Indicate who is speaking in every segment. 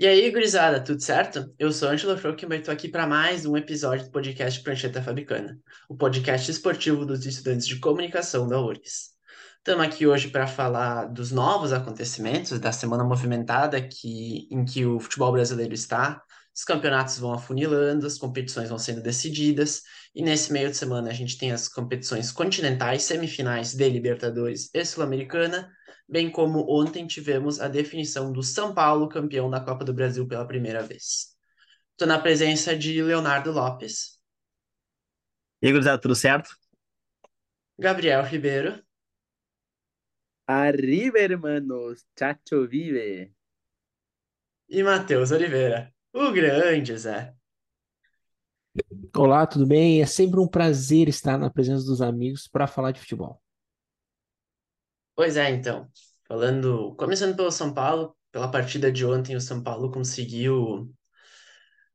Speaker 1: E aí, gurizada, tudo certo? Eu sou Angelo Frockman e estou aqui para mais um episódio do podcast Prancheta Fabricana, o podcast esportivo dos estudantes de comunicação da URGS. Estamos aqui hoje para falar dos novos acontecimentos da semana movimentada que, em que o futebol brasileiro está. Os campeonatos vão afunilando, as competições vão sendo decididas, e nesse meio de semana a gente tem as competições continentais, semifinais de Libertadores e Sul-Americana, bem como ontem tivemos a definição do São Paulo campeão da Copa do Brasil pela primeira vez. Estou na presença de Leonardo Lopes.
Speaker 2: E aí, gurizada, tudo certo?
Speaker 1: Gabriel Ribeiro.
Speaker 3: Arriba, hermanos, chacho vive.
Speaker 1: E Matheus Oliveira, o grande Zé.
Speaker 4: Olá, tudo bem? É sempre um prazer estar na presença dos amigos para falar de futebol.
Speaker 1: Pois é, então, falando, começando pelo São Paulo, pela partida de ontem, o São Paulo conseguiu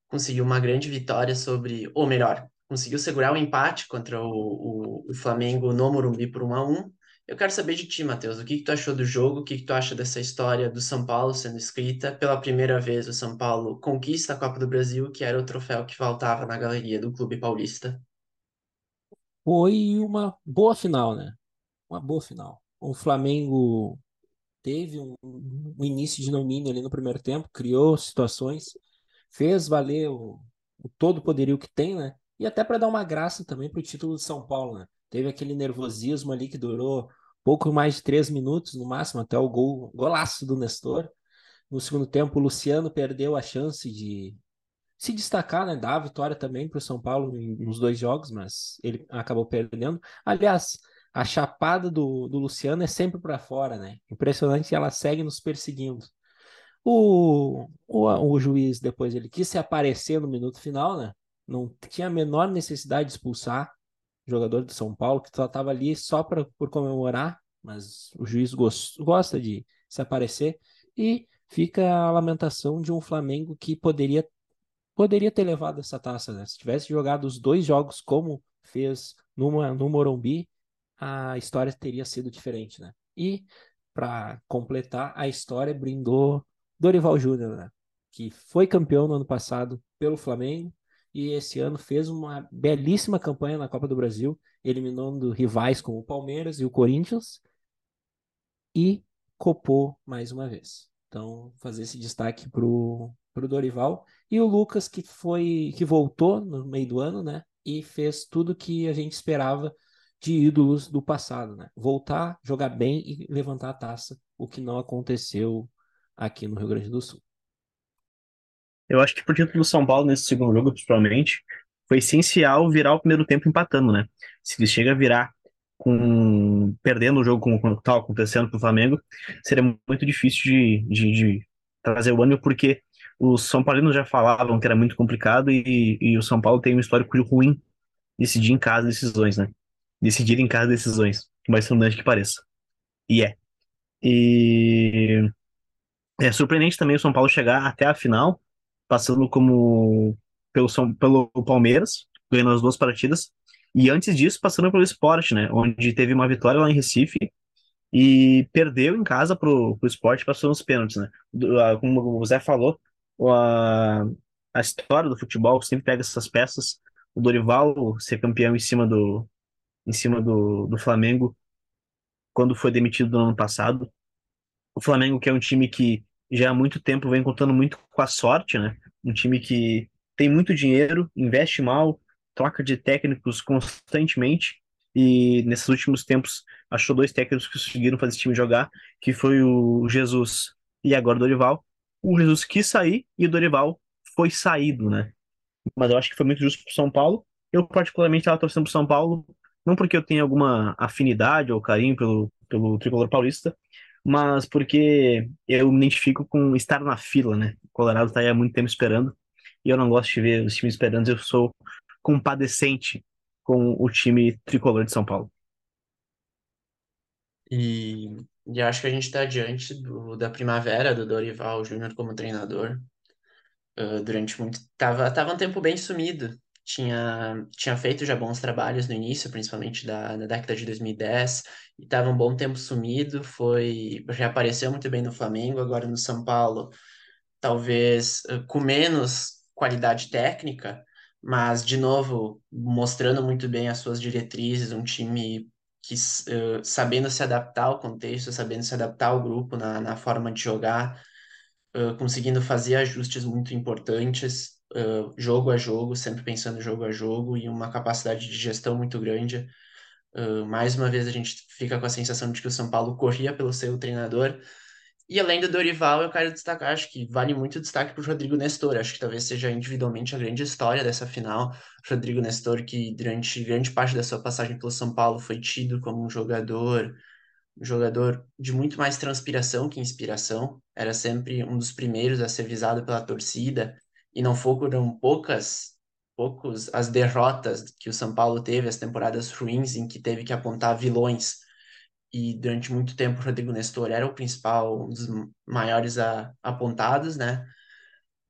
Speaker 1: conseguiu uma grande vitória sobre, ou melhor, conseguiu segurar o empate contra o, o, o Flamengo no Morumbi por 1 a 1. Eu quero saber de ti, Matheus, o que que tu achou do jogo, o que que tu acha dessa história do São Paulo sendo escrita pela primeira vez o São Paulo conquista a Copa do Brasil, que era o troféu que faltava na galeria do Clube Paulista.
Speaker 4: Foi uma boa final, né? Uma boa final o Flamengo teve um, um, início de domínio ali no primeiro tempo, criou situações, fez valer o, o todo poderio que tem, né? E até para dar uma graça também para o título de São Paulo, né? Teve aquele nervosismo ali que durou pouco mais de três minutos no máximo, até o gol, golaço do Nestor. No segundo tempo, o Luciano perdeu a chance de se destacar, né? Dar a vitória também para o São Paulo nos dois jogos, mas ele acabou perdendo. Aliás, a chapada do, do Luciano é sempre para fora, né? Impressionante, ela segue nos perseguindo. O, o, o juiz, depois, ele quis se aparecer no minuto final, né? Não tinha a menor necessidade de expulsar o jogador do São Paulo, que só estava ali só pra, por comemorar, mas o juiz gost, gosta de se aparecer. E fica a lamentação de um Flamengo que poderia, poderia ter levado essa taça, né? Se tivesse jogado os dois jogos como fez no Morumbi, a história teria sido diferente, né? E para completar, a história brindou Dorival Júnior, né? Que foi campeão no ano passado pelo Flamengo e esse ano fez uma belíssima campanha na Copa do Brasil, eliminando rivais como o Palmeiras e o Corinthians e copou mais uma vez. Então, fazer esse destaque pro pro Dorival e o Lucas que foi que voltou no meio do ano, né? E fez tudo que a gente esperava de ídolos do passado, né? Voltar, jogar bem e levantar a taça, o que não aconteceu aqui no Rio Grande do Sul.
Speaker 2: Eu acho que pro título do São Paulo nesse segundo jogo, principalmente, foi essencial virar o primeiro tempo empatando, né? Se ele chega a virar com perdendo o jogo como estava acontecendo com o Flamengo, seria muito difícil de, de, de trazer o ânimo, porque os São Paulinos já falavam que era muito complicado e, e o São Paulo tem um histórico ruim decidir em casa decisões, né? Decidir em casa decisões, por mais redundante que pareça. E é. E é surpreendente também o São Paulo chegar até a final, passando como pelo, São, pelo Palmeiras, ganhando as duas partidas, e antes disso passando pelo Sport, né, onde teve uma vitória lá em Recife e perdeu em casa pro, pro Sport, passou nos pênaltis, né. Como o Zé falou, a, a história do futebol sempre pega essas peças, o Dorival ser campeão em cima do, em cima do, do Flamengo quando foi demitido no ano passado. O Flamengo, que é um time que já há muito tempo vem contando muito com a sorte, né? Um time que tem muito dinheiro, investe mal, troca de técnicos constantemente e nesses últimos tempos achou dois técnicos que conseguiram fazer esse time jogar, que foi o Jesus e agora o Dorival. O Jesus quis sair e o Dorival foi saído, né? Mas eu acho que foi muito justo pro São Paulo. Eu particularmente estava torcendo pro São Paulo não porque eu tenha alguma afinidade ou carinho pelo, pelo tricolor paulista, mas porque eu me identifico com estar na fila, né? O Colorado está aí há muito tempo esperando e eu não gosto de ver os times esperando, eu sou compadecente com o time tricolor de São Paulo.
Speaker 1: E, e acho que a gente está diante do, da primavera do Dorival Júnior como treinador. Uh, durante muito. Tava, tava um tempo bem sumido tinha, tinha feito já bons trabalhos no início, principalmente da, da década de 2010, e estava um bom tempo sumido, foi já apareceu muito bem no Flamengo, agora no São Paulo talvez uh, com menos qualidade técnica, mas de novo mostrando muito bem as suas diretrizes, um time que uh, sabendo se adaptar ao contexto, sabendo se adaptar ao grupo na, na forma de jogar, uh, conseguindo fazer ajustes muito importantes, uh, jogo a jogo, sempre pensando jogo a jogo e uma capacidade de gestão muito grande. mais uma vez a gente fica com a sensação de que o São Paulo corria pelo seu treinador. E além do Dorival, eu quero destacar, acho que vale muito destaque para o Rodrigo Nestor. Acho que talvez seja individualmente a grande história dessa final. Rodrigo Nestor, que durante grande parte da sua passagem pelo São Paulo foi tido como um jogador um jogador de muito mais transpiração que inspiração, era sempre um dos primeiros a ser visado pela torcida, e não foram poucas, poucos as derrotas que o São Paulo teve, as temporadas ruins em que teve que apontar vilões, e durante muito tempo o Rodrigo Nestor era o principal, um dos maiores a, apontados, né?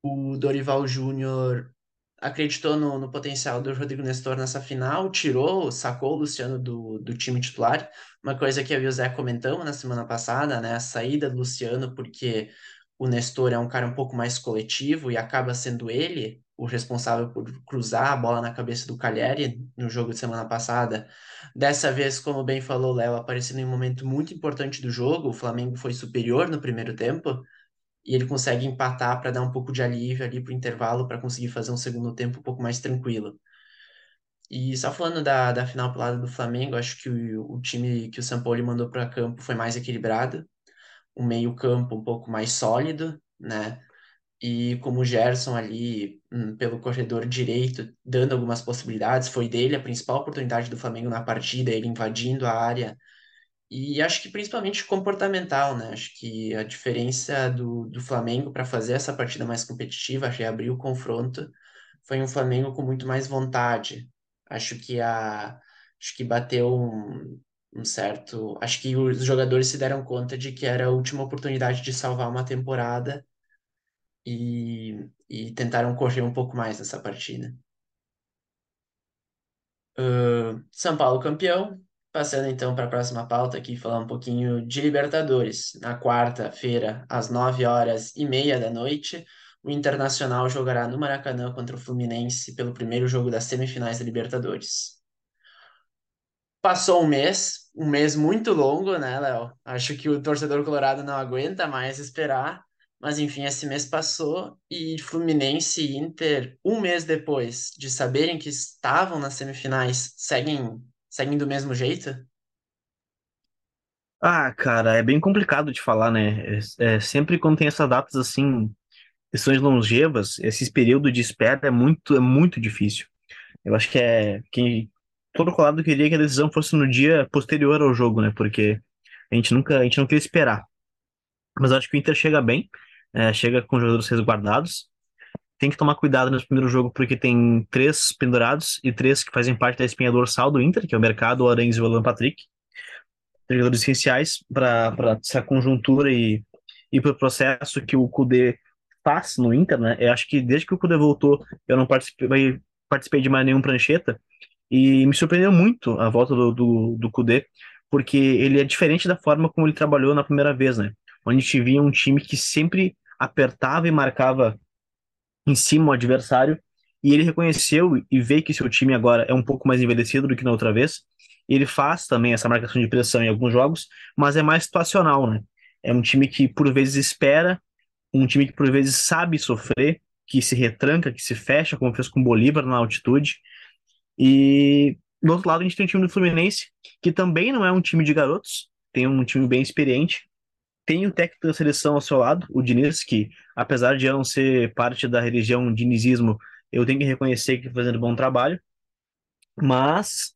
Speaker 1: O Dorival Júnior acreditou no, no, potencial do Rodrigo Nestor nessa final, tirou, sacou o Luciano do, do time titular. Uma coisa que eu e o Zé comentamos na semana passada, né? A saída do Luciano, porque o Nestor é um cara um pouco mais coletivo e acaba sendo ele o responsável por cruzar a bola na cabeça do Cagliari no jogo de semana passada. Dessa vez, como bem falou Léo, aparecendo em um momento muito importante do jogo, o Flamengo foi superior no primeiro tempo, e ele consegue empatar para dar um pouco de alívio ali para o intervalo, para conseguir fazer um segundo tempo um pouco mais tranquilo. E só falando da, da final pro lado do Flamengo, acho que o, o time que o Paulo mandou para campo foi mais equilibrado, um meio-campo um pouco mais sólido, né? E como o Gerson ali, hum, pelo corredor direito, dando algumas possibilidades, foi dele a principal oportunidade do Flamengo na partida, ele invadindo a área e acho que principalmente comportamental, né? Acho que a diferença do, do Flamengo para fazer essa partida mais competitiva, reabrir o confronto, foi um Flamengo com muito mais vontade. Acho que a acho que bateu um, um certo, acho que os jogadores se deram conta de que era a última oportunidade de salvar uma temporada e, e tentaram correr um pouco mais nessa partida. Uh, São Paulo campeão, Passando então para a próxima pauta aqui, falar um pouquinho de Libertadores. Na quarta-feira, às 9 horas e meia da noite, o Internacional jogará no Maracanã contra o Fluminense pelo primeiro jogo das semifinais da Libertadores. Passou um mês, um mês muito longo, né, Léo? Acho que o torcedor colorado não aguenta mais esperar. Mas enfim, esse mês passou e Fluminense e Inter, um mês depois de saberem que estavam nas semifinais, seguem seguem do mesmo jeito?
Speaker 2: Ah, cara, é bem complicado de falar, né? É, é, sempre quando tem essas datas assim, questões longevas, esse período de espera é muito, é muito difícil. Eu acho que é que todo colado queria que a decisão fosse no dia posterior ao jogo, né? Porque a gente nunca, a gente não queria esperar. Mas acho que o Inter chega bem, é, chega com jogadores resguardados tem que tomar cuidado nesse primeiro jogo, porque tem três pendurados e três que fazem parte da espinha dorsal do Inter, que é o Mercado, o Arangues e o Alan Patrick. Jogadores essenciais para essa conjuntura e, e para o processo que o Kudê faz no Inter, né? Eu acho que desde que o Kudê voltou, eu não participei, participei de mais nenhum prancheta e me surpreendeu muito a volta do, do, do Kudê, porque ele é diferente da forma como ele trabalhou na primeira vez, né? Onde a gente via um time que sempre apertava e marcava em cima o adversário, e ele reconheceu e vê que seu time agora é um pouco mais envelhecido do que na outra vez. Ele faz também essa marcação de pressão em alguns jogos, mas é mais situacional, né? É um time que por vezes espera, um time que por vezes sabe sofrer, que se retranca, que se fecha, como fez com o Bolívar na altitude. E do outro lado a gente tem o time do Fluminense, que também não é um time de garotos, tem um time bem experiente, tem o técnico da seleção ao seu lado, o Diniz, que apesar de eu não ser parte da religião dinizismo, eu tenho que reconhecer que está fazendo bom trabalho. Mas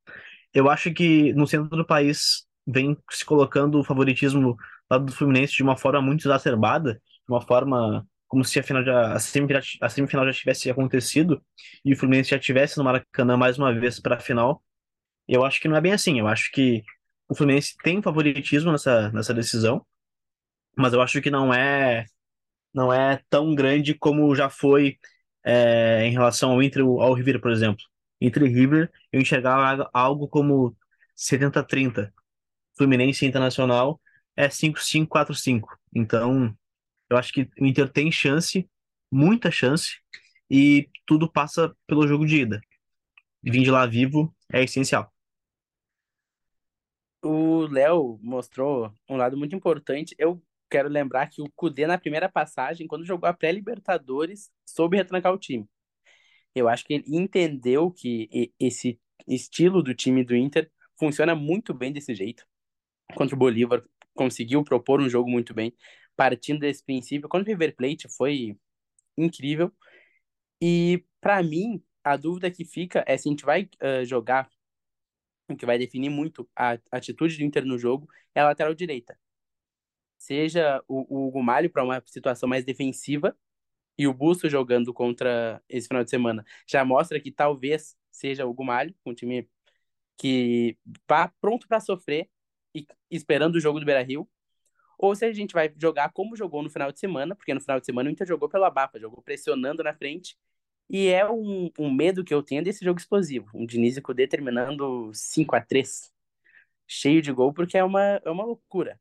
Speaker 2: eu acho que no centro do país vem se colocando o favoritismo lado do Fluminense de uma forma muito exacerbada, de uma forma como se a, final já, a, semifinal, a semifinal já tivesse acontecido e o Fluminense já tivesse no Maracanã mais uma vez para a final. Eu acho que não é bem assim. Eu acho que o Fluminense tem favoritismo nessa, nessa decisão mas eu acho que não é não é tão grande como já foi é, em relação ao Inter ao River, por exemplo. Inter e River, eu enxergava algo como 70-30. Fluminense Internacional é 5-5-4-5. Então, Eu acho que o Inter tem chance, muita chance, e tudo passa pelo jogo de ida. Vir de lá vivo é essencial.
Speaker 3: O Léo mostrou um lado muito importante. Eu quero lembrar que o Cudê, na primeira passagem, quando jogou a pré-Libertadores, soube retrancar o time. Eu acho que ele entendeu que esse estilo do time do Inter funciona muito bem desse jeito. Contra o Bolívar, conseguiu propor um jogo muito bem, partindo desse princípio. Contra o River Plate foi incrível. E, para mim, a dúvida que fica é se a gente vai uh, jogar, o que vai definir muito a atitude do Inter no jogo, é a lateral direita. Seja o, o Gumalho para uma situação mais defensiva, e o Busto jogando contra esse final de semana já mostra que talvez seja o Gumalho, um time que vá pronto para sofrer e esperando o jogo do Beira-Rio, ou se a gente vai jogar como jogou no final de semana, porque no final de semana o Inter jogou pela Bafa, jogou pressionando na frente, e é um, um medo que eu tenho desse jogo explosivo, um Diniz e Kudê terminando 5 a 3 cheio de gol, porque é uma, é uma loucura.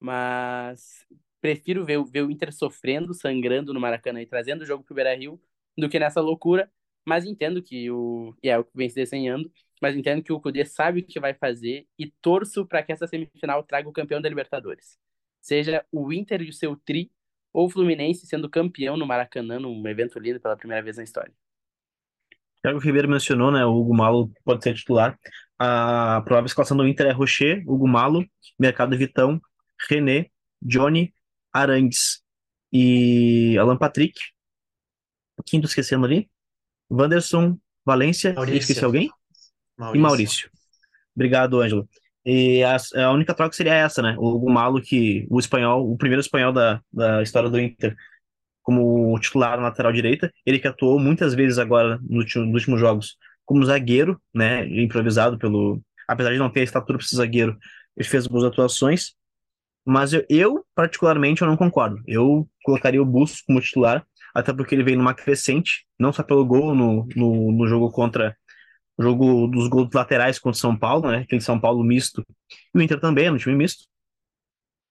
Speaker 3: Mas prefiro ver, ver o Inter sofrendo, sangrando no Maracanã e trazendo o jogo pro Beira-Rio do que nessa loucura, mas entendo que o... e é o que vem se desenhando, mas entendo que o Cudê sabe o que vai fazer e torço para que essa semifinal traga o campeão da Libertadores. Seja o Inter e o seu tri, ou o Fluminense sendo campeão no Maracanã, num evento lindo pela primeira vez na história.
Speaker 2: Thiago Ribeiro mencionou, né? O Hugo Malo pode ser titular. A provável escalação do Inter é Rocher, Hugo Malo, Mercado Vitão, René, Johnny, Arangues e Alan Patrick. Quinto esquecendo ali. Wanderson, Valência, esqueci alguém? Maurício. E Maurício. Obrigado, Ângelo. E a, a, única troca seria essa, né? O, Malo, que o espanhol, o primeiro espanhol da, da história do Inter, como titular na lateral direita, ele que atuou muitas vezes agora no nos últimos jogos como zagueiro, né? Improvisado pelo. Apesar de não ter a estatura para ser zagueiro, ele fez algumas atuações. Mas eu, eu, particularmente, eu não concordo. Eu colocaria o Bustos como titular, até porque ele veio numa crescente, não só pelo gol no, no, no jogo contra jogo dos gols laterais contra o São Paulo, né? Aquele São Paulo misto. E o Inter também, no time misto.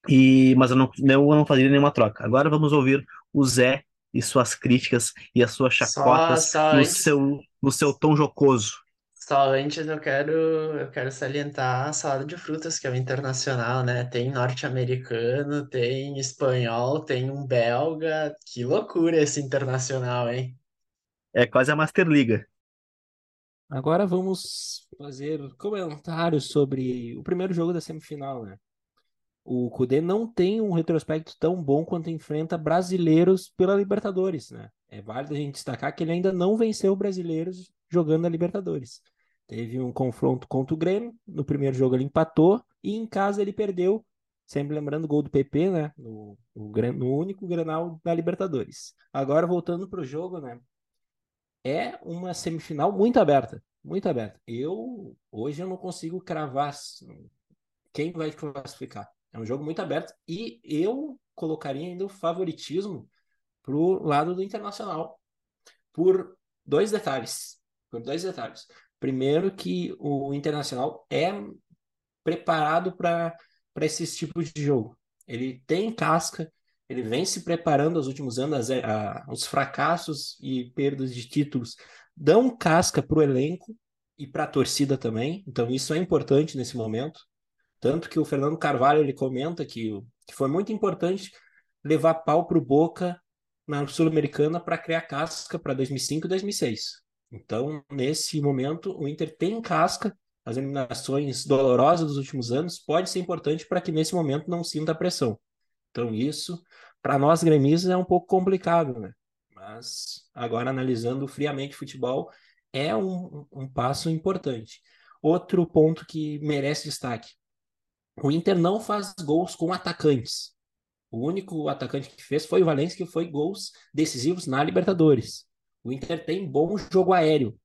Speaker 2: E, mas eu não, eu não fazia nenhuma troca. Agora vamos ouvir o Zé e suas críticas e as suas chacotas só, só no, seu, no seu tom jocoso.
Speaker 1: Só antes eu quero, eu quero salientar a salada de frutas, que é o internacional, né? Tem norte-americano, tem espanhol, tem um belga. Que loucura esse internacional, hein?
Speaker 2: É quase a Masterliga.
Speaker 4: Agora vamos fazer comentários sobre o primeiro jogo da semifinal, né? O Cudê não tem um retrospecto tão bom quanto enfrenta brasileiros pela Libertadores, né? É válido a gente destacar que ele ainda não venceu brasileiros jogando a Libertadores. Teve um confronto contra o Grêmio, no primeiro jogo ele empatou e em casa ele perdeu, sempre lembrando o gol do PP, né? No, no, no único Grenal da Libertadores. Agora voltando para o jogo, né? É uma semifinal muito aberta, muito aberta. Eu hoje eu não consigo cravar quem vai classificar. É um jogo muito aberto e eu colocaria ainda o favoritismo pro lado do Internacional por dois detalhes. Por dois detalhes. Primeiro que o Internacional é preparado para para esses tipos de jogo. Ele tem casca, ele vem se preparando aos últimos anos, a, a, os fracassos e perdas de títulos dão casca para o elenco e para a torcida também. Então isso é importante nesse momento. Tanto que o Fernando Carvalho ele comenta que, que foi muito importante levar pau para o Boca na Sul-Americana para criar casca para 2005 e 2006. Então, nesse momento, o Inter tem casca. As eliminações dolorosas dos últimos anos pode ser importante para que nesse momento não sinta pressão. Então, isso, para nós gremistas, é um pouco complicado, né? Mas, agora, analisando friamente futebol, é um, um passo importante. Outro ponto que merece destaque: o Inter não faz gols com atacantes. O único atacante que fez foi o Valencia, que foi gols decisivos na Libertadores. O Inter tem bom jogo aéreo.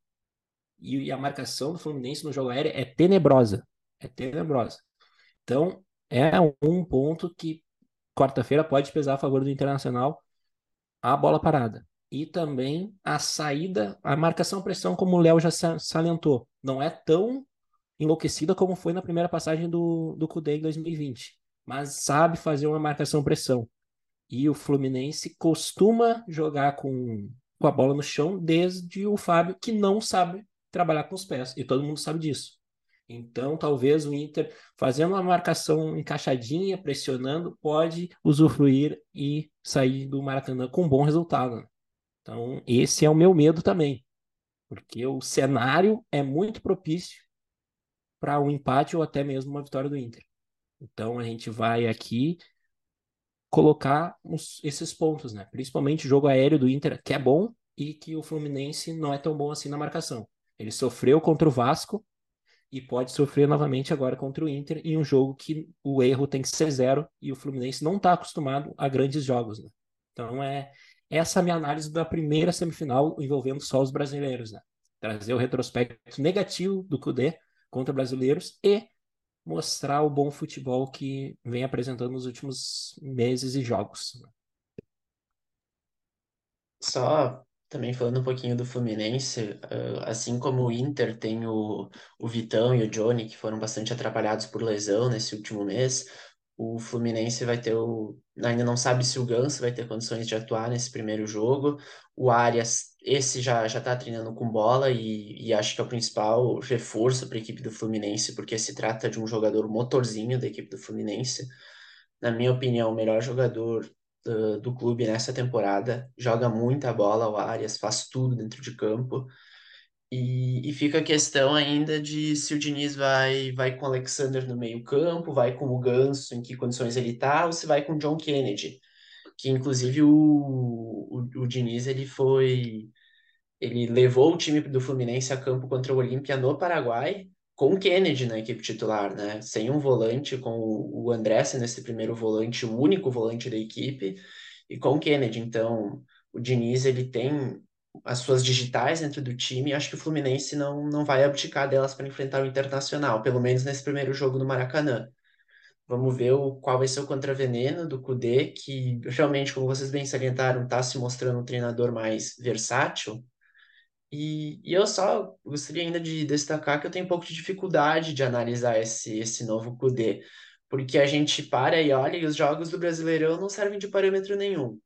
Speaker 4: E a marcação do Fluminense no jogo aéreo é tenebrosa. É tenebrosa. Então, é um ponto que quarta-feira pode pesar a favor do Internacional a bola parada. E também a saída, a marcação-pressão, como o Léo já salientou, não é tão enlouquecida como foi na primeira passagem do, do Cudê em 2020, mas sabe fazer uma marcação-pressão. E o Fluminense costuma jogar com, com a bola no chão desde o Fábio, que não sabe trabalhar com os pés. E todo mundo sabe disso. Então, talvez o Inter, fazendo uma marcação encaixadinha, pressionando, pode usufruir e sair do Maracanã com um bom resultado. Então, esse é o meu medo também, porque o cenário é muito propício para um empate ou até mesmo uma vitória do Inter. Então, a gente vai aqui colocar esses pontos, né? Principalmente o jogo aéreo do Inter, que é bom, e que o Fluminense não é tão bom assim na marcação. Ele sofreu contra o Vasco e pode sofrer novamente agora contra o Inter em um jogo que o erro tem que ser zero e o Fluminense não está acostumado a grandes jogos. Né? Então é essa a minha análise da primeira semifinal envolvendo só os brasileiros. Né? Trazer o retrospecto negativo do Cudê contra brasileiros e mostrar o bom futebol que vem apresentando nos últimos meses e jogos.
Speaker 1: Só também falando um pouquinho do Fluminense, uh, assim como o Inter tem o, o Vitão e o Johnny, que foram bastante atrapalhados por lesão nesse último mês, o Fluminense vai ter o. Ainda não sabe se o Ganso vai ter condições de atuar nesse primeiro jogo. O Arias, esse já já está treinando com bola e, e acho que é o principal reforço para a equipe do Fluminense, porque se trata de um jogador motorzinho da equipe do Fluminense. Na minha opinião, o melhor jogador do, do clube nessa temporada. Joga muita bola, o Arias faz tudo dentro de campo. E, e, fica a questão ainda de se o Diniz vai, vai com o Alexander no meio-campo, vai com o Ganso, em que condições ele tá, ou se vai com o John Kennedy. Que inclusive o, o, o Diniz ele foi. Ele levou o time do Fluminense a campo contra o Olímpia no Paraguai, com o Kennedy na equipe titular, né? Sem um volante, com o André nesse primeiro volante, o único volante da equipe, e com o Kennedy. Então, o Diniz, ele tem as suas digitais dentro do time, e acho que o Fluminense não, não vai abdicar delas para enfrentar o Internacional, pelo menos nesse primeiro jogo no Maracanã. Vamos ver o, qual vai ser o contraveneno do Cudê, que realmente, como vocês bem salientaram, está se mostrando um treinador mais versátil, e, e eu só gostaria ainda de destacar que eu tenho um pouco de dificuldade de analisar esse, esse novo Kudê, porque a gente para e olha e os jogos do Brasileirão não servem de parâmetro nenhum.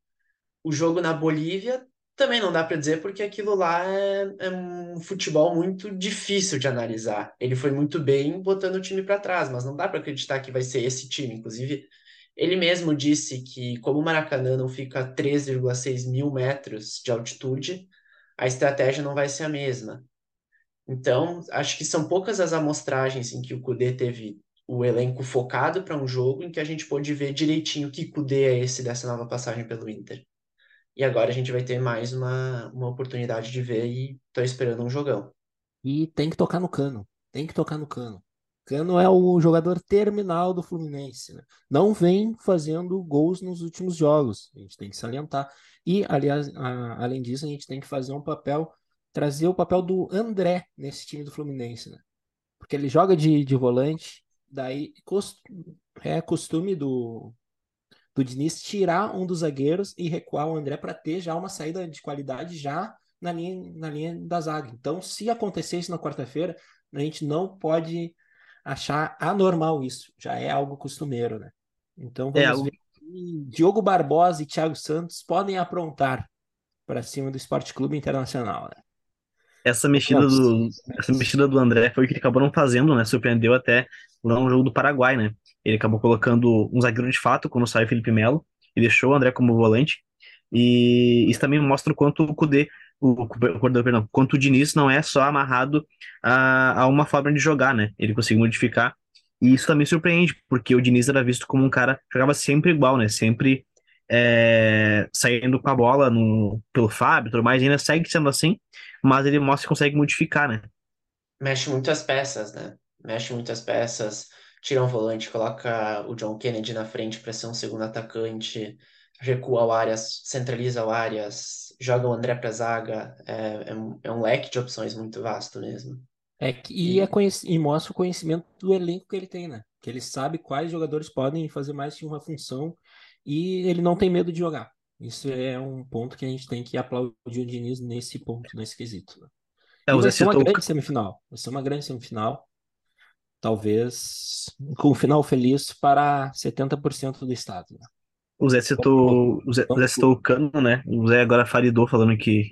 Speaker 1: O jogo na Bolívia também não dá para dizer, porque aquilo lá é, é, um futebol muito difícil de analisar. Ele foi muito bem botando o time para trás, mas não dá para acreditar que vai ser esse time. Inclusive, ele mesmo disse que, como o Maracanã não fica a 3,6 mil metros de altitude, a estratégia não vai ser a mesma. Então, acho que são poucas as amostragens em que o Kudê teve o elenco focado para um jogo em que a gente pôde ver direitinho que Kudê é esse dessa nova passagem pelo Inter. E agora a gente vai ter mais uma, uma oportunidade de ver e tô esperando um jogão.
Speaker 4: E tem que tocar no cano. Tem que tocar no cano. Cano é o jogador terminal do Fluminense. Né? Não vem fazendo gols nos últimos jogos. A gente tem que salientar. E, aliás, a, além disso, a gente tem que fazer um papel, trazer o papel do André nesse time do Fluminense, né? Porque ele joga de, de volante, daí cost, é costume do, do Diniz tirar um dos zagueiros e recuar o André para ter já uma saída de qualidade já na linha, na linha da zaga. Então, se acontecer isso na quarta-feira, a gente não pode achar anormal isso. Já é algo costumeiro, né? Então
Speaker 2: É,
Speaker 4: vamos
Speaker 2: o-
Speaker 4: ver que Diogo Barbosa e Thiago Santos podem aprontar para cima do Esporte Clube Internacional, né?
Speaker 2: essa mexida
Speaker 4: Não,
Speaker 2: do, essa mexida do André foi o que ele acabou não fazendo, né? Surpreendeu até lá no jogo do Paraguai, né? Ele acabou colocando um zagueiro de fato quando saiu o Felipe Melo e deixou o André como volante. E isso também mostra o quanto o Kudê, o, o, perdão, quanto o Diniz não é só amarrado a, a uma forma de jogar, né? Ele conseguiu modificar. E isso também surpreende, porque o Diniz era visto como um cara que jogava sempre igual, né? Sempre é, saindo com a bola no, pelo Fábio e tudo mais, ainda segue sendo assim, mas ele mostra que consegue modificar, né?
Speaker 1: Mexe muitas peças, né? Mexe muitas peças, tira um volante, coloca o John Kennedy na frente para ser um segundo atacante, recua o Arias, centraliza o Arias, joga o André pra zaga. É, é, um, é um leque de opções muito vasto mesmo.
Speaker 4: É que, e, é conhec- e mostra o conhecimento do elenco que ele tem, né? Que ele sabe quais jogadores podem fazer mais de uma função e ele não tem medo de jogar. Isso é um ponto que a gente tem que aplaudir o Diniz nesse ponto, nesse quesito. né?
Speaker 2: É,
Speaker 4: vai ser uma grande semifinal. Vai ser uma grande semifinal. Talvez com um final feliz para 70% do estado. né?
Speaker 2: O Zé citou, o Zé, o Zé citou o Cano, né? O Zé agora faridou falando que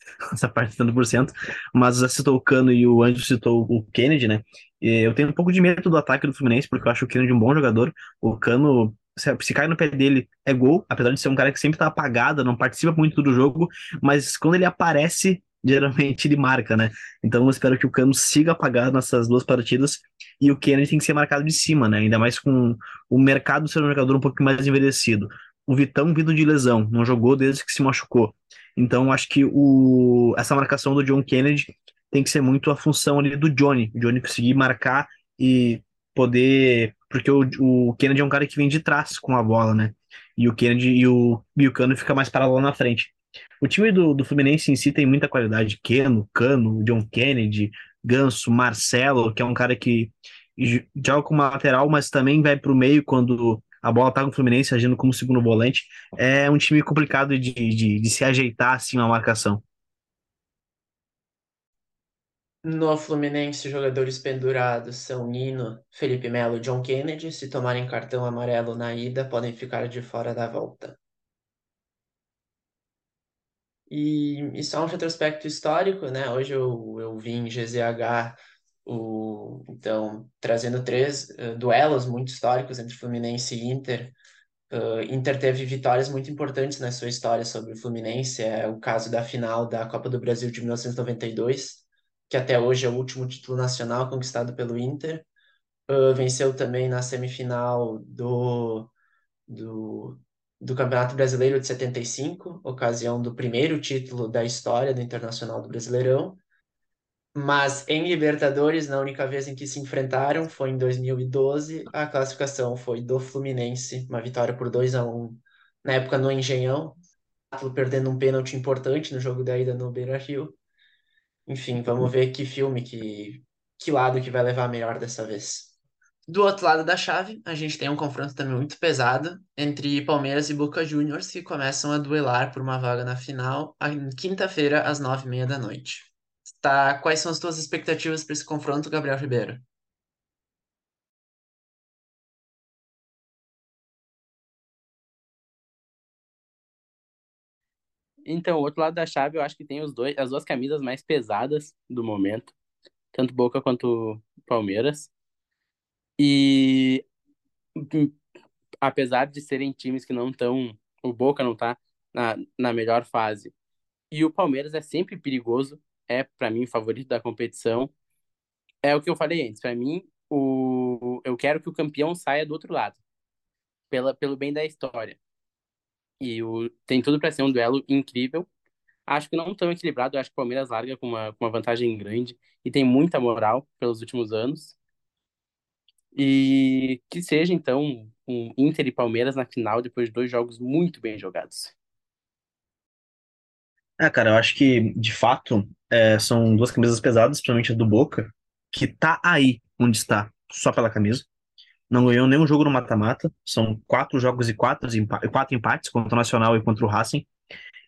Speaker 2: essa parte tanto por cento, mas o Zé citou o Cano e o Anjo citou o Kennedy, né? E eu tenho um pouco de medo do ataque do Fluminense, porque eu acho o Kennedy um bom jogador. O Cano, se, se cai no pé dele, é gol, apesar de ser um cara que sempre tá apagado, não participa muito do jogo, mas quando ele aparece, geralmente ele marca, né? Então eu espero que o Cano siga apagado nessas duas partidas e o Kennedy tem que ser marcado de cima, né? Ainda mais com o mercado ser um jogador um pouco mais envelhecido. O Vitão vindo de lesão, não jogou desde que se machucou. Então acho que o, essa marcação do John Kennedy tem que ser muito a função ali do Johnny. O Johnny conseguir marcar e poder. Porque o, o Kennedy é um cara que vem de trás com a bola, né? E o Kennedy e o, e o Cano fica mais parado lá na frente. O time do, do Fluminense em si tem muita qualidade. Keno, Cano, John Kennedy, Ganso, Marcelo, que é um cara que joga como lateral, mas também vai para o meio quando a bola tá com o Fluminense agindo como segundo volante. É um time complicado de, de, de se ajeitar assim na marcação.
Speaker 1: No Fluminense, jogadores pendurados são Nino, Felipe Melo e John Kennedy. Se tomarem cartão amarelo na ida, podem ficar de fora da volta. E, e só um retrospecto histórico, né? Hoje eu, eu vi em GZH o, então, trazendo três uh, duelos muito históricos entre Fluminense e Inter. Uh, Inter teve vitórias muito importantes na sua história sobre o Fluminense. É o caso da final da Copa do Brasil de 1992, que até hoje é o último título nacional conquistado pelo Inter. Uh, venceu também na semifinal do, do, do Campeonato Brasileiro de 75, ocasião do primeiro título da história do Internacional do Brasileirão. Mas em Libertadores, na única vez em que se enfrentaram foi em 2012. A classificação foi do Fluminense, uma vitória por 2 a 1 na época no Engenhão, perdendo um pênalti importante no jogo da ida no Beira-Rio. Enfim, vamos ver que filme, que, que lado que vai levar melhor dessa vez. Do outro lado da chave, a gente tem um confronto também muito pesado entre Palmeiras e Boca Juniors, que começam a duelar por uma vaga na final, quinta-feira, às nove e meia da noite. Tá, quais são as tuas expectativas para esse confronto, Gabriel Ribeiro?
Speaker 3: Então, o outro lado da chave, eu acho que tem os dois, as duas camisas mais pesadas do momento, tanto Boca quanto Palmeiras. E apesar de serem times que não estão, o Boca não tá na, na melhor fase. E o Palmeiras é sempre perigoso, é para mim o favorito da competição. É o que eu falei antes, para mim o eu quero que o campeão saia do outro lado, pela pelo bem da história. E o tem tudo para ser um duelo incrível. Acho que não tão equilibrado, acho que o Palmeiras larga com uma, com uma vantagem grande e tem muita moral pelos últimos anos. E que seja, então, um Inter e Palmeiras na final depois de dois jogos muito bem jogados.
Speaker 2: É, cara, eu acho que, de fato, é, são duas camisas pesadas, principalmente a do Boca, que tá aí onde está, só pela camisa. Não ganhou nenhum jogo no mata-mata. São quatro jogos e quatro, quatro empates contra o Nacional e contra o Racing.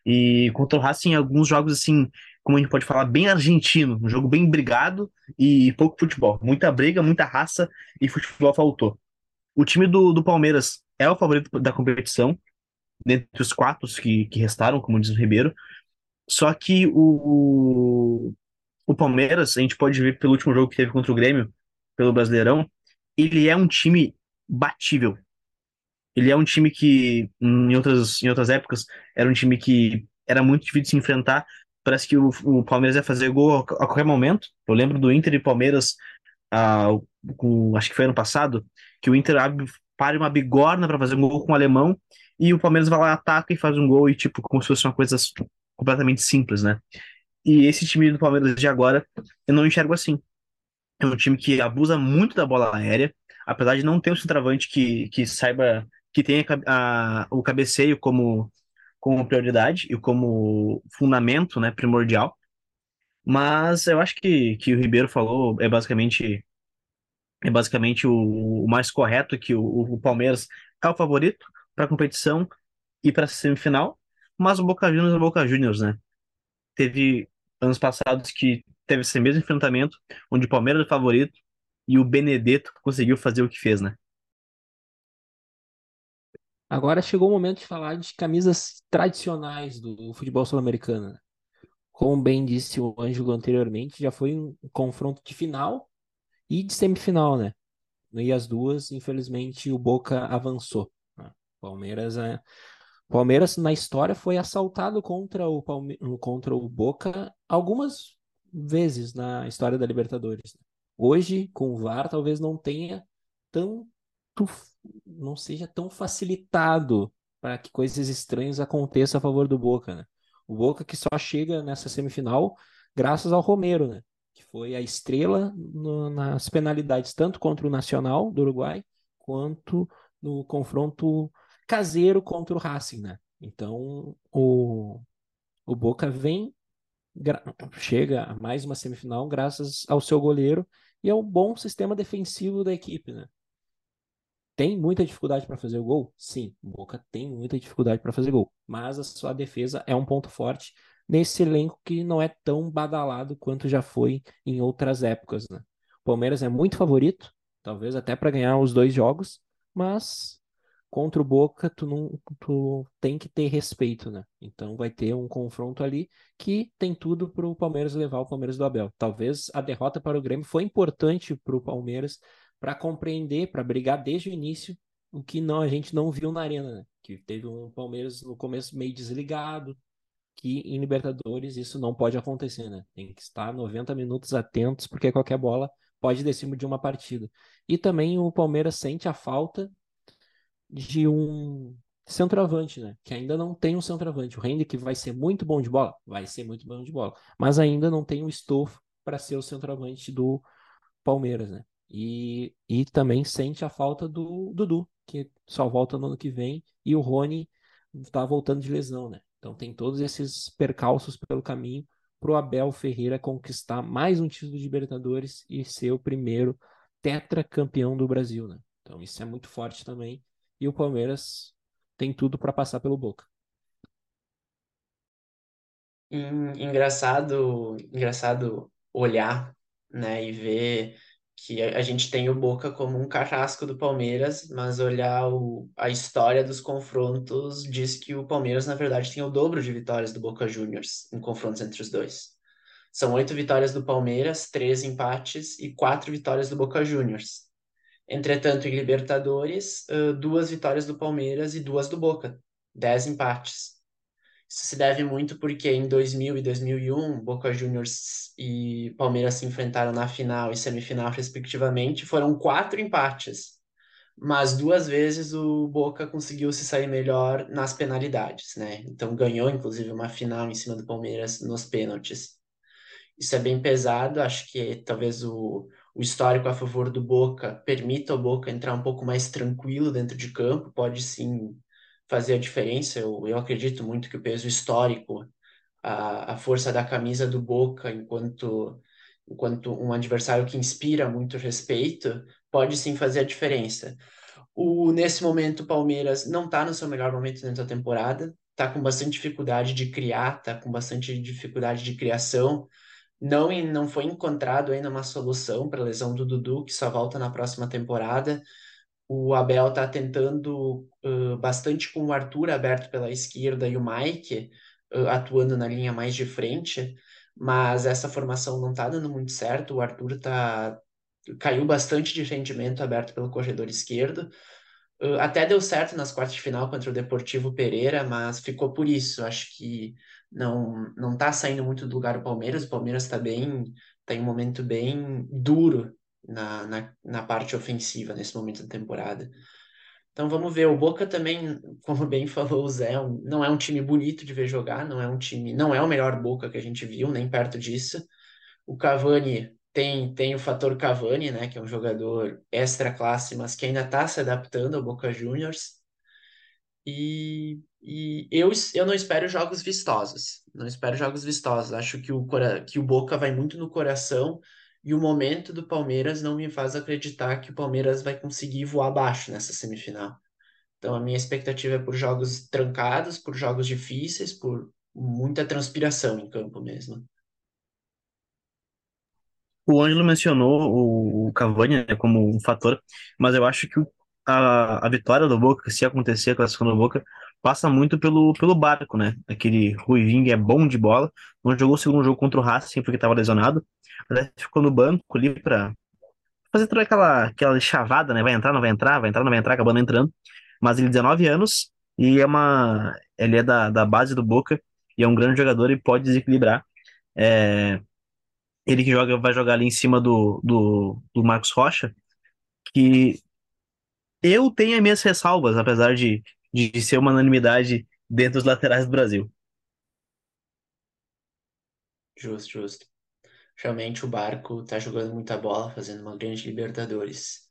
Speaker 2: E contra o Racing, alguns jogos, assim, como a gente pode falar, bem argentino, um jogo bem brigado e pouco futebol. Muita briga, muita raça e futebol faltou. O time do, do Palmeiras é o favorito da competição, dentre os quatro que, que restaram, como diz o Ribeiro. Só que o, o Palmeiras, a gente pode ver pelo último jogo que teve contra o Grêmio, pelo Brasileirão, ele é um time batível. Ele é um time que, em outras, em outras épocas, era um time que era muito difícil de se enfrentar, Parece que o, o Palmeiras ia fazer gol a, a, qualquer momento. Eu lembro do Inter e Palmeiras, ah, com, acho que foi ano passado, que o Inter abre, para uma bigorna para fazer um gol com o alemão e o Palmeiras vai lá, ataca e faz um gol e, tipo, como se fosse uma coisa completamente simples, né? E esse time do Palmeiras de agora, eu não enxergo assim. É um time que abusa muito da bola aérea, apesar de não ter um centroavante que, que saiba, que tenha a, a, o cabeceio como como prioridade e como fundamento, né, primordial. Mas eu acho que, que o Ribeiro falou é basicamente é basicamente o, o mais correto que o, o Palmeiras é o favorito para a competição e para a semifinal, mas o Boca Juniors é o Boca Juniors, né? Teve anos passados que teve esse mesmo enfrentamento, onde o Palmeiras é o favorito e o Benedetto conseguiu fazer o que fez, né?
Speaker 4: Agora chegou o momento de falar de camisas tradicionais do futebol sul-americano. né? Como bem disse o Ângelo anteriormente, já foi um confronto de final e de semifinal, né? E as duas, infelizmente, o Boca avançou. né? Palmeiras, é... Palmeiras na história foi assaltado contra o, Palme... contra o Boca algumas vezes na história da Libertadores. né? Hoje, com o VAR, talvez não tenha tanto, não seja tão facilitado para que coisas estranhas aconteçam a favor do Boca, né? O Boca que só chega nessa semifinal graças ao Romero, né? Que foi a estrela no- nas penalidades, tanto contra o Nacional do Uruguai, quanto no confronto caseiro contra o Racing, né? Então, o, o Boca vem, chega a mais uma semifinal graças ao seu goleiro e ao bom sistema defensivo da equipe, né? Tem muita dificuldade para fazer o gol? Sim, Boca tem muita dificuldade para fazer gol, mas a sua defesa é um ponto forte nesse elenco que não é tão badalado quanto já foi em outras épocas, né? O Palmeiras é muito favorito, talvez até para ganhar os dois jogos, mas contra o Boca tu não tu tem que ter respeito, né? Então vai ter um confronto ali que tem tudo para o Palmeiras levar o Palmeiras do Abel. Talvez a derrota para o Grêmio foi importante para o Palmeiras para compreender, para brigar desde o início o que não a gente não viu na arena, né? Que teve um Palmeiras no começo meio desligado, que em Libertadores isso não pode acontecer, né? Tem que estar 90 minutos atentos, porque qualquer bola pode decidir de uma partida. E também o Palmeiras sente a falta de um centroavante, né? Que ainda não tem um centroavante. O Hendrick vai ser muito bom de bola? Vai ser muito bom de bola. Mas ainda não tem o estofo para ser o centroavante do Palmeiras, né? E, e também sente a falta do Dudu, que só volta no ano que vem, e o Rony tá voltando de lesão, né? Então tem todos esses percalços pelo caminho pro Abel Ferreira conquistar mais um título de Libertadores e ser o primeiro tetracampeão do Brasil, né? Então isso é muito forte também. E o Palmeiras tem tudo para passar pelo Boca.
Speaker 1: En- Engraçado, engraçado olhar, né, e ver que a gente tem o Boca como um carrasco do Palmeiras, mas olhar o, a história dos confrontos diz que o Palmeiras, na verdade, tem o dobro de vitórias do Boca Juniors em confrontos entre os dois. São oito vitórias do Palmeiras, três empates e quatro vitórias do Boca Juniors. Entretanto, em Libertadores, duas vitórias do Palmeiras e duas do Boca, dez empates. Isso se deve muito porque em 2000 e 2001, Boca Juniors e Palmeiras se enfrentaram na final e semifinal, respectivamente. Foram quatro empates, mas duas vezes o Boca conseguiu se sair melhor nas penalidades, né? Então ganhou, inclusive, uma final em cima do Palmeiras nos pênaltis. Isso é bem pesado, acho que talvez o, o histórico a favor do Boca permita ao Boca entrar um pouco mais tranquilo dentro de campo, pode sim fazer a diferença. Eu, eu acredito muito que o peso histórico, a, a força da camisa do Boca, enquanto, enquanto um adversário que inspira muito respeito, pode sim fazer a diferença. O, nesse momento, o Palmeiras não está no seu melhor momento dentro da temporada, está com bastante dificuldade de criar, está com bastante dificuldade de criação. Não, não foi encontrado ainda uma solução para a lesão do Dudu, que só volta na próxima temporada. O Abel está tentando ãh, bastante com o Arthur aberto pela esquerda e o Mike ãh, atuando na linha mais de frente, mas essa formação não está dando muito certo. O Arthur tá, caiu bastante de rendimento aberto pelo corredor esquerdo. Ãh, até deu certo nas quartas de final contra o Deportivo Pereira, mas ficou por isso. Acho que não não está saindo muito do lugar o Palmeiras. O Palmeiras está bem, tá em um momento bem duro na, na, na parte ofensiva nesse momento da temporada. Então vamos ver. O Boca também, como bem falou o Zé, um- não é um time bonito de ver jogar, não é um time, não é o melhor Boca que a gente viu, nem perto disso. O Cavani tem, tem o fator Cavani, né, que é um jogador extra classe, mas que ainda está se adaptando ao Boca Juniors. E, e eu, eu não espero jogos vistosos. Não espero jogos vistosos. Acho que o, que o Boca vai muito no coração e o momento do Palmeiras não me faz acreditar que o Palmeiras vai conseguir voar abaixo nessa semifinal. Então a minha expectativa é por jogos trancados, por jogos difíceis, por muita transpiração em campo mesmo.
Speaker 2: O Ângelo mencionou o, Cavani, né, como um fator, mas eu acho que a, a vitória do Boca, se acontecer a classificação do Boca, passa muito pelo, pelo barco, né? Aquele Ruivinho é bom de bola, não jogou o segundo jogo contra o Racing porque estava lesionado, ficou no banco ali para fazer toda aquela, aquela chavada, né? Vai entrar, não vai entrar, vai entrar, não vai entrar, acabando entrando. Mas ele 19 anos e é uma, ele é da, da base do Boca e é um grande jogador e pode desequilibrar. É, ele que joga, vai jogar ali em cima do, do, do Marcos Rocha, que eu tenho as minhas ressalvas, apesar de, de ser uma unanimidade dentro dos laterais do Brasil.
Speaker 1: Justo, justo. Realmente o Barco tá jogando muita bola, fazendo uma grande Libertadores.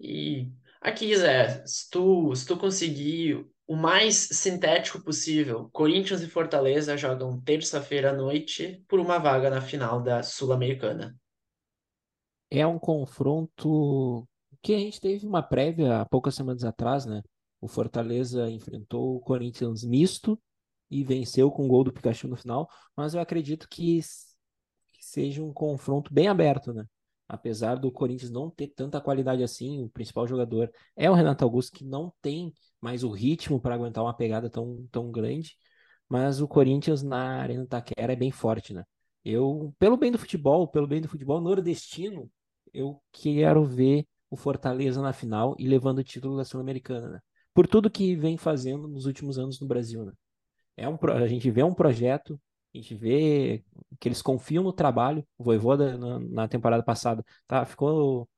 Speaker 1: E aqui, Zé, se tu, se tu conseguir o mais sintético possível, Corinthians e Fortaleza jogam terça-feira à noite por uma vaga na final da Sul-Americana.
Speaker 4: É um confronto que a gente teve uma prévia há poucas semanas atrás, né? O Fortaleza enfrentou o Corinthians misto e venceu com o gol do Pikachu no final, mas eu acredito que seja um confronto bem aberto, né? Apesar do Corinthians não ter tanta qualidade assim, o principal jogador é o Renato Augusto, que não tem mais o ritmo para aguentar uma pegada tão, tão grande, mas o Corinthians na Arena Taquera é bem forte, né? Eu, pelo bem do futebol, pelo bem do futebol nordestino, eu quero ver o Fortaleza na final e levando o título da Sul-Americana, né? Por tudo que vem fazendo nos últimos anos no Brasil, né? É um, a gente vê um projeto, a gente vê que eles confiam no trabalho. O Voivoda na, na temporada passada tá, ficou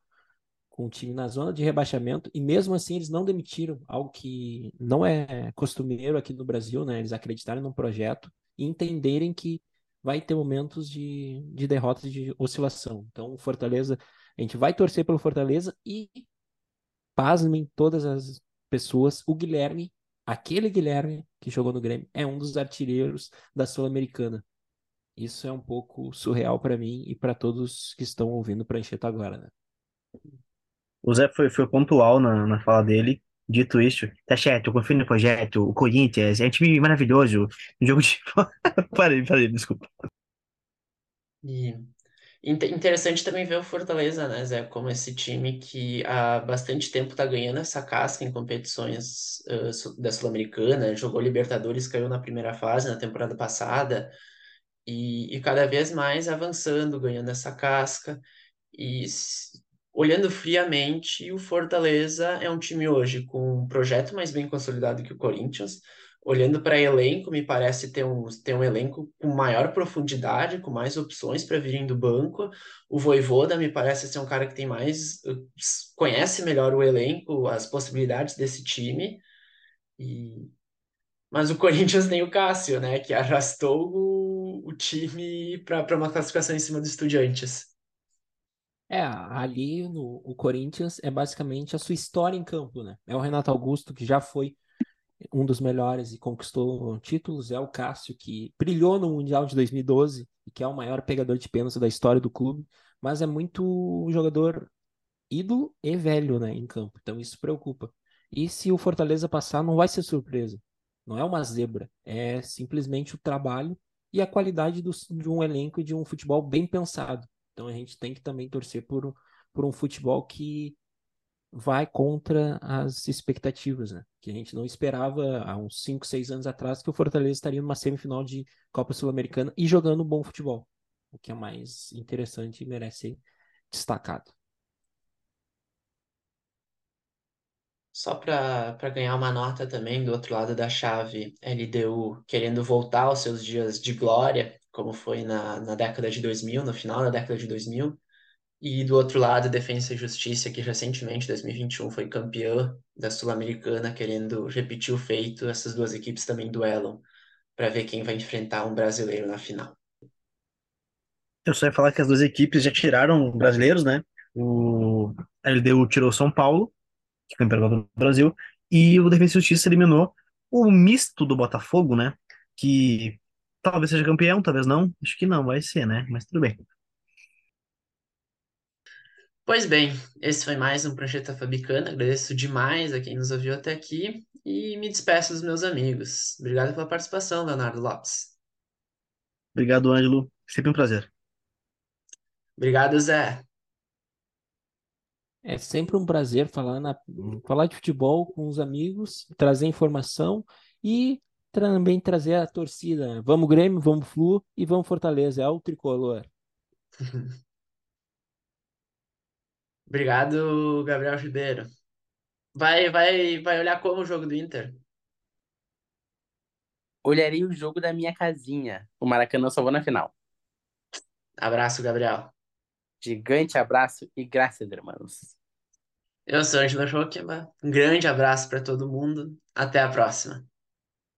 Speaker 4: com o time na zona de rebaixamento e mesmo assim eles não demitiram, algo que não é costumeiro aqui no Brasil, né? Eles acreditarem num projeto e entenderem que vai ter momentos de, de derrota de oscilação. Então, Fortaleza a gente vai torcer pelo Fortaleza e, pasmem todas as pessoas, o Guilherme, aquele Guilherme que jogou no Grêmio, é um dos artilheiros da Sul-Americana. Isso é um pouco surreal para mim e para todos que estão ouvindo Prancheta agora, né?
Speaker 2: O Zé foi, foi pontual na, na fala dele. Dito isso, tá certo, eu confio no projeto, o Corinthians é um time maravilhoso. Um jogo de. parei, parei, desculpa.
Speaker 1: E Interessante também ver o Fortaleza, né, Zé, como esse time que há bastante tempo está ganhando essa casca em competições uh, da Sul-Americana, jogou Libertadores, caiu na primeira fase na temporada passada, e, e cada vez mais avançando, ganhando essa casca, e olhando friamente, o Fortaleza é um time hoje com um projeto mais bem consolidado que o Corinthians, olhando para elenco, me parece ter um, ter um elenco com maior profundidade, com mais opções para virem do banco. O Voivoda me parece ser um cara que tem mais, conhece melhor o elenco, as possibilidades desse time. E... Mas o Corinthians tem o Cássio, né, que arrastou o, o time para uma classificação em cima do Estudiantes.
Speaker 4: É, ali no o Corinthians é basicamente a sua história em campo, né? É o Renato Augusto que já foi um dos melhores e conquistou títulos, é o Cássio, que brilhou no Mundial de 2012 e que é o maior pegador de pênalti da história do clube, mas é muito jogador ídolo e velho né, em campo, então isso preocupa. E se o Fortaleza passar, não vai ser surpresa. Não é uma zebra, é simplesmente o trabalho e a qualidade do, de um elenco e de um futebol bem pensado. Então a gente tem que também torcer por, por um futebol que vai contra as expectativas, né? Que a gente não esperava há uns 5, 6 anos atrás que o Fortaleza estaria numa semifinal de Copa Sul-Americana e jogando bom futebol, o que é mais interessante e merece ser destacado.
Speaker 1: Só para ganhar uma nota também do outro lado da chave, LDU querendo voltar aos seus dias de glória, como foi na, na década de 2000, no final da década de 2000, e do outro lado, Defensa e Justiça, que recentemente, 2021, foi campeã da Sul-Americana, querendo repetir o feito. Essas duas equipes também duelam para ver quem vai enfrentar um brasileiro na final.
Speaker 2: Eu só ia falar que as duas equipes já tiraram brasileiros, né? O LDU tirou São Paulo, que foi campeão do Brasil, e o Defensa e Justiça eliminou o misto do Botafogo, né? Que talvez seja campeão, talvez não. Acho que não, vai ser, né? Mas tudo bem.
Speaker 1: Pois bem, esse foi mais um Prancheta Fabicana. Agradeço demais a quem nos ouviu até aqui e me despeço dos meus amigos. Obrigado pela participação, Leonardo Lopes.
Speaker 2: Obrigado, Ângelo. Sempre um prazer.
Speaker 1: Obrigado, Zé.
Speaker 4: É sempre um prazer falar, na, falar de futebol com os amigos, trazer informação e também trazer a torcida. Vamos Grêmio, vamos Flu e vamos Fortaleza. É o tricolor.
Speaker 1: Obrigado, Gabriel Ribeiro. Vai, vai, vai olhar como o jogo do Inter?
Speaker 3: Olharei o jogo da minha casinha. O Maracanã só vou na final.
Speaker 1: Abraço, Gabriel.
Speaker 3: Gigante abraço e graças, irmãos.
Speaker 1: Eu sou Angela Schockman. Um grande abraço para todo mundo. Até a próxima.